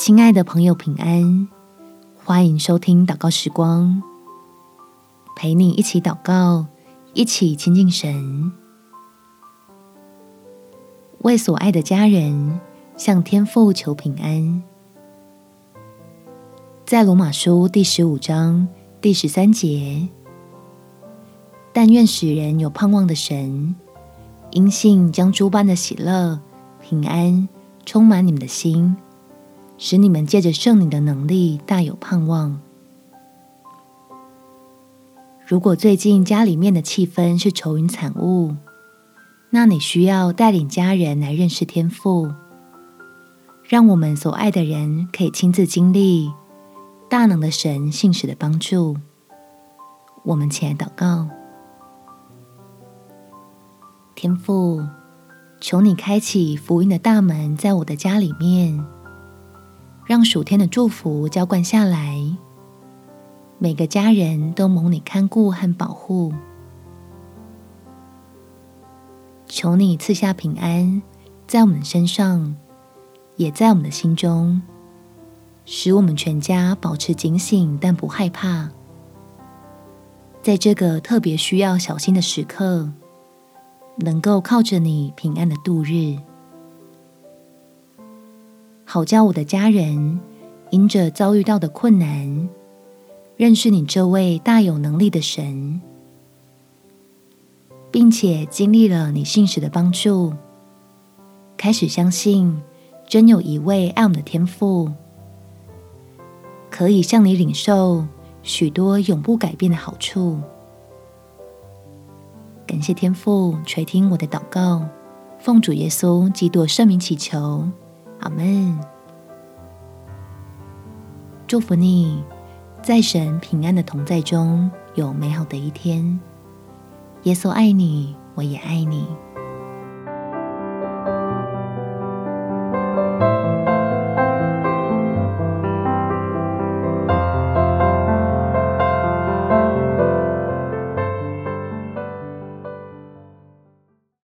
亲爱的朋友，平安！欢迎收听祷告时光，陪你一起祷告，一起亲近神，为所爱的家人向天父求平安。在罗马书第十五章第十三节，但愿使人有盼望的神，因信将诸般的喜乐、平安充满你们的心，使你们借着圣灵的能力大有盼望。如果最近家里面的气氛是愁云惨雾，那你需要带领家人来认识天父，让我们所爱的人可以亲自经历。大能的神信使的帮助，我们起来祷告。天父，求你开启福音的大门，在我的家里面，让暑天的祝福浇灌下来，每个家人都蒙你看顾和保护。求你赐下平安，在我们身上，也在我们的心中。使我们全家保持警醒，但不害怕。在这个特别需要小心的时刻，能够靠着你平安的度日，好叫我的家人因着遭遇到的困难，认识你这位大有能力的神，并且经历了你信实的帮助，开始相信真有一位爱我们的天父。可以向你领受许多永不改变的好处。感谢天父垂听我的祷告，奉主耶稣基督圣名祈求，阿门。祝福你，在神平安的同在中有美好的一天。耶稣爱你，我也爱你。